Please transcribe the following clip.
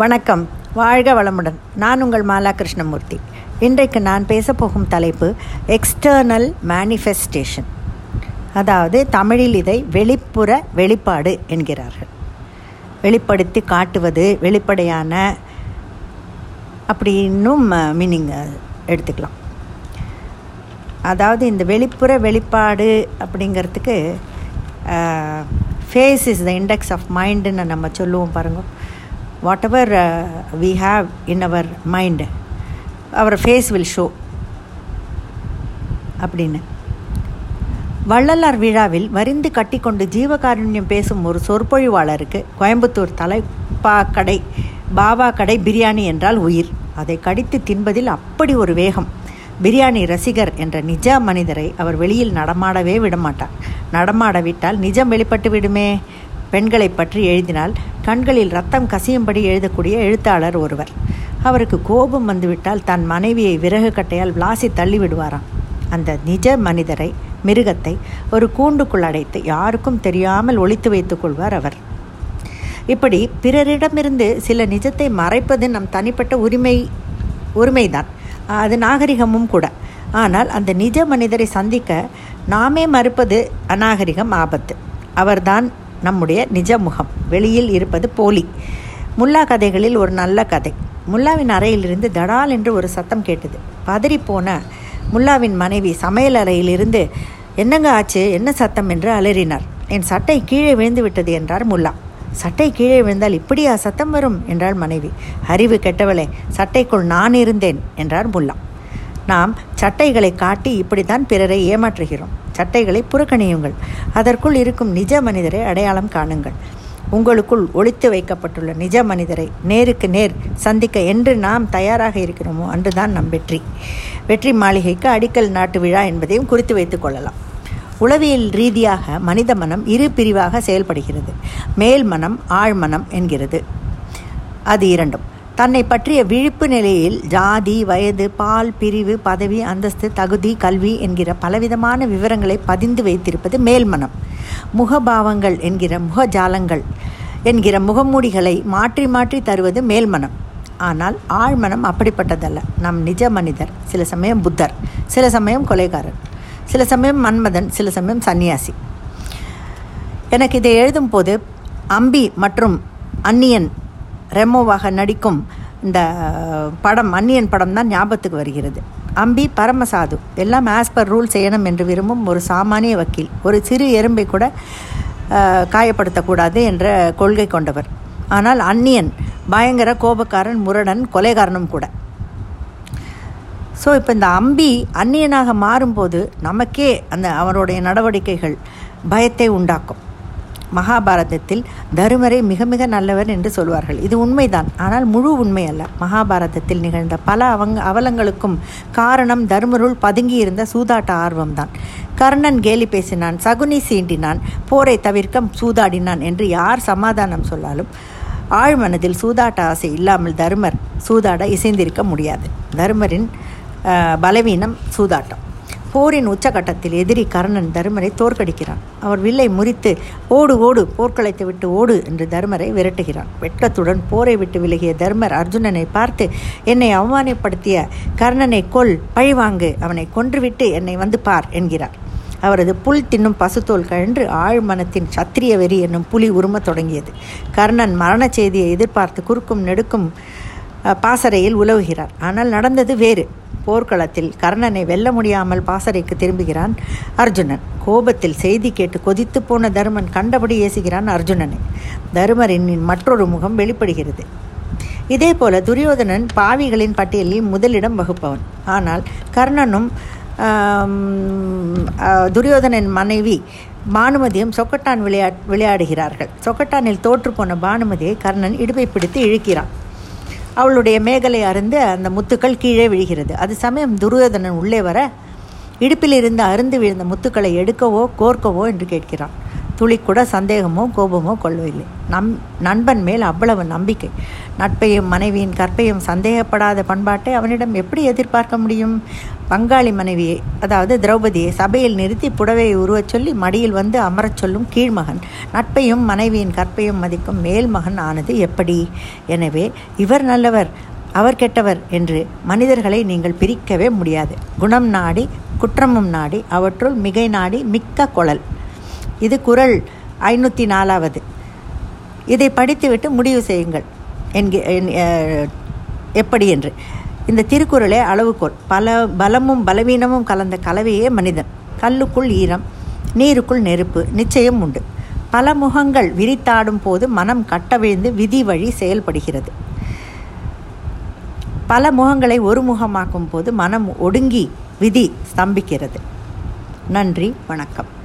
வணக்கம். வாழ்க வளமுடன். நான் உங்கள் மாலா கிருஷ்ணமூர்த்தி இன்றைக்கு நான் பேசப்போகும் தலைப்பு எக்ஸ்டர்னல் மேனிஃபெஸ்டேஷன் அதாவது தமிழில் இதை வெளிப்புற வெளிப்பாடு என்கிறார்கள். வெளிப்படுத்தி காட்டுவது வெளிப்படையான அப்படின்னும் மீனிங் எடுத்துக்கலாம். அதாவது இந்த வெளிப்புற வெளிப்பாடு அப்படிங்கிறதுக்கு face is the index of மைண்டுன்னு நம்ம சொல்லுவோம் பாருங்க. Whatever we have in our mind our face will show அப்படின்னு. வள்ளலார் விழாவில் வரிந்து கட்டிக்கொண்டு ஜீவகாருண்யம் பேசும் ஒரு சொற்பொழிவாளருக்கு கோயம்புத்தூர் தலைப்பா கடை பாபா கடை பிரியாணி என்றால் உயிர். அதை கடித்து தின்பதில் அப்படி ஒரு வேகம். பிரியாணி ரசிகர் என்ற நிஜ மனிதரை அவர் வெளியில் நடமாடவே விடமாட்டார். நடமாட விட்டால் நிஜம் வெளிப்பட்டு விடுமே. பெண்களை பற்றி எழுதினால் கண்களில் ரத்தம் கசியும்படி எழுதக்கூடிய எழுத்தாளர் ஒருவர். அவருக்கு கோபம் வந்துவிட்டால் தன் மனைவியை விறகு கட்டையால் விளாசி தள்ளிவிடுவாராம். அந்த நிஜ மனிதரை மிருகத்தை ஒரு கூண்டுக்குள் அடைத்து யாருக்கும் தெரியாமல் ஒழித்து வைத்துக் கொள்வார் அவர். இப்படி பிறரிடமிருந்து சில நிஜத்தை மறைப்பது நம் தனிப்பட்ட உரிமை உரிமைதான். அது நாகரிகமும் கூட. ஆனால் அந்த நிஜ மனிதரை சந்திக்க நாமே மறுப்பது அநாகரிகம் ஆபத்து. அவர்தான் நம்முடைய நிஜ முகம் வெளியில் இருப்பது போலி. முல்லா கதைகளில் ஒரு நல்ல கதை. முல்லாவின் அறையிலிருந்து தடால் என்று ஒரு சத்தம் கேட்டது. பதறிப்போன முல்லாவின் மனைவி சமையல் அறையிலிருந்து என்னங்க ஆச்சு? என்ன சத்தம்? என்று அலறினார். என் சட்டை கீழே விழுந்து விட்டது என்றார் முல்லா. சட்டை கீழே விழுந்தால் இப்படியா சத்தம் வரும்? என்றாள் மனைவி. அறிவு கெட்டவளே சட்டைக்குள் நான் இருந்தேன் என்றார் முல்லா. நாம் சட்டைகளை காட்டி இப்படித்தான் பிறரை ஏமாற்றுகிறோம். சட்டைகளை புறக்கணியுங்கள். அதற்குள் இருக்கும் நிஜ மனிதரை அடையாளம் காணுங்கள். உங்களுக்குள் ஒழித்து வைக்கப்பட்டுள்ள நிஜ மனிதரை நேருக்கு நேர் சந்திக்க என்று நாம் தயாராக இருக்கிறோமோ அன்றுதான் நம் வெற்றி. வெற்றி மாளிகைக்கு அடிக்கல் நாட்டு விழா என்பதையும் குறித்து வைத்துக் கொள்ளலாம். உளவியல் ரீதியாக மனித மனம் இரு பிரிவாக செயல்படுகிறது. மேல் மனம் ஆழ்மனம் என்கிறது. அது இரண்டும். தன்னை பற்றிய விழிப்பு நிலையில் ஜாதி வயது பால் பிரிவு பதவி அந்தஸ்து தகுதி கல்வி என்கிற பலவிதமான விவரங்களை பதிந்து வைத்திருப்பது மேல்மனம். முகபாவங்கள் என்கிற முகஜாலங்கள் என்கிற முகமூடிகளை மாற்றி மாற்றி தருவது மேல்மனம். ஆனால் ஆழ்மனம் அப்படிப்பட்டதல்ல. நம் நிஜ மனிதர் சில சமயம் புத்தர் சில சமயம் கொலைகாரர் சில சமயம் மன்மதன் சில சமயம் சன்னியாசி. எனக்கு இதை எழுதும் போது அம்பி மற்றும் அன்னியன் ரெமோவாக நடிக்கும் இந்த படம் அன்னியன் படம் தான் ஞாபகத்துக்கு வருகிறது. அம்பி பரமசாது எல்லாம் ஆஸ் பர் ரூல் செய்யணும் என்று விரும்பும் ஒரு சாமானிய வக்கீல் ஒரு சிறு எறும்பை கூட காயப்படுத்தக்கூடாது என்ற கொள்கை கொண்டவர். ஆனால் அந்நியன் பயங்கர கோபக்காரன் முரடன் கொலைகாரனும் கூட. ஸோ இப்போ இந்த அம்பி அந்நியனாக மாறும்போது நமக்கே அந்த அவருடைய நடவடிக்கைகள் பயத்தை உண்டாக்கும். மகாபாரதத்தில் தருமரை மிக மிக நல்லவர் என்று சொல்வார்கள். இது உண்மைதான். ஆனால் முழு உண்மை அல்ல. மகாபாரதத்தில் நிகழ்ந்த பல அவங்க அவலங்களுக்கும் காரணம் தருமருள் பதுங்கியிருந்த சூதாட்ட ஆர்வம்தான். கர்ணன் கேலி பேசினான் சகுனி சீண்டினான் போரை தவிர்க்க சூதாடினான் என்று யார் சமாதானம் சொன்னாலும் ஆழ்மனதில் சூதாட்ட ஆசை இல்லாமல் தருமர் சூதாட இசைந்திருக்க முடியாது. தருமரின் பலவீனம் சூதாட்டம். போரின் உச்சகட்டத்தில் எதிரி கர்ணன் தருமரை தோற்கடிக்கிறான். அவர் வில்லை முறித்து ஓடு ஓடு போர்க்களத்தை விட்டு ஓடு என்று தர்மரை விரட்டுகிறான். வெட்கத்துடன் போரை விட்டு விலகிய தர்மர் அர்ஜுனனை பார்த்து என்னை அவமானப்படுத்திய கர்ணனை கொல் பழிவாங்கு அவனை கொன்றுவிட்டு என்னை வந்து பார் என்கிறார். அவரது புல் தின்னும் பசுத்தோல் கழன்று ஆழ்மனத்தின் சத்திரிய வெறி என்னும் புலி உருமத் தொடங்கியது. கர்ணன் மரண செய்தியை எதிர்பார்த்து குறுக்கும் நெடுக்கும் பாசறையில் உலவுகிறார். ஆனால் நடந்தது வேறு. போர்க்களத்தில் கர்ணனை வெல்ல முடியாமல் பாசறைக்கு திரும்புகிறான் அர்ஜுனன். கோபத்தில் செய்தி கேட்டு கொதித்து போன தருமன் கண்டபடி ஏசுகிறான் அர்ஜுனனை. தருமரின் மற்றொரு முகம் வெளிப்படுகிறது. இதே போல துரியோதனன் பாவிகளின் பட்டியலில் முதலிடம் வகுப்பவன். ஆனால் கர்ணனும் துரியோதனன் மனைவி பானுமதியும் சொக்கட்டான் விளையா விளையாடுகிறார்கள். சொக்கட்டானில் தோற்றுப்போன பானுமதியை கர்ணன் இடுப்பை பிடித்து இழுக்கிறான். அவளுடைய மேகலை அருந்து அந்த முத்துக்கள் கீழே விழுகிறது. அது சமயம் துரியோதனன் உள்ளே வர இடுப்பில் இருந்து அருந்து விழுந்த முத்துக்களை எடுக்கவோ கோர்க்கவோ என்று கேட்கிறான். துளி கூட சந்தேகமோ கோபமோ கொள்ளவில்லை. நம் நண்பன் மேல் அவ்வளவு நம்பிக்கை. நட்பையும் மனைவியின் கற்பையும் சந்தேகப்படாத பண்பாட்டை அவனிடம் எப்படி எதிர்பார்க்க முடியும்? பங்காளி மனைவியை அதாவது திரௌபதியை சபையில் நிறுத்தி புடவையை உருவச் சொல்லி மடியில் வந்து அமரச் சொல்லும் கீழ்மகன். நட்பையும் மனைவியின் கற்பையும் மதிக்கும் மேல்மகன் ஆனது எப்படி? எனவே இவர் நல்லவர் அவர் கெட்டவர் என்று மனிதர்களை நீங்கள் பிரிக்கவே முடியாது. குணம் நாடி குற்றமும் நாடி அவற்றுள் மிகை நாடி மிக்க குழல். இது குரல் ஐநூற்றி நாலாவது. இதை படித்துவிட்டு முடிவு செய்யுங்கள். என்கி எப்படி என்று. இந்த திருக்குறளே அளவுகோல். பல பலமும் பலவீனமும் கலந்த கலவையே மனிதன். கல்லுக்குள் ஈரம் நீருக்குள் நெருப்பு நிச்சயம் உண்டு. பல முகங்கள் விரித்தாடும் போது மனம் கட்டவிழ்ந்து விதி வழி செயல்படுகிறது. பல முகங்களை ஒரு முகமாக்கும் போது மனம் ஒடுங்கி விதி ஸ்தம்பிக்கிறது. நன்றி வணக்கம்.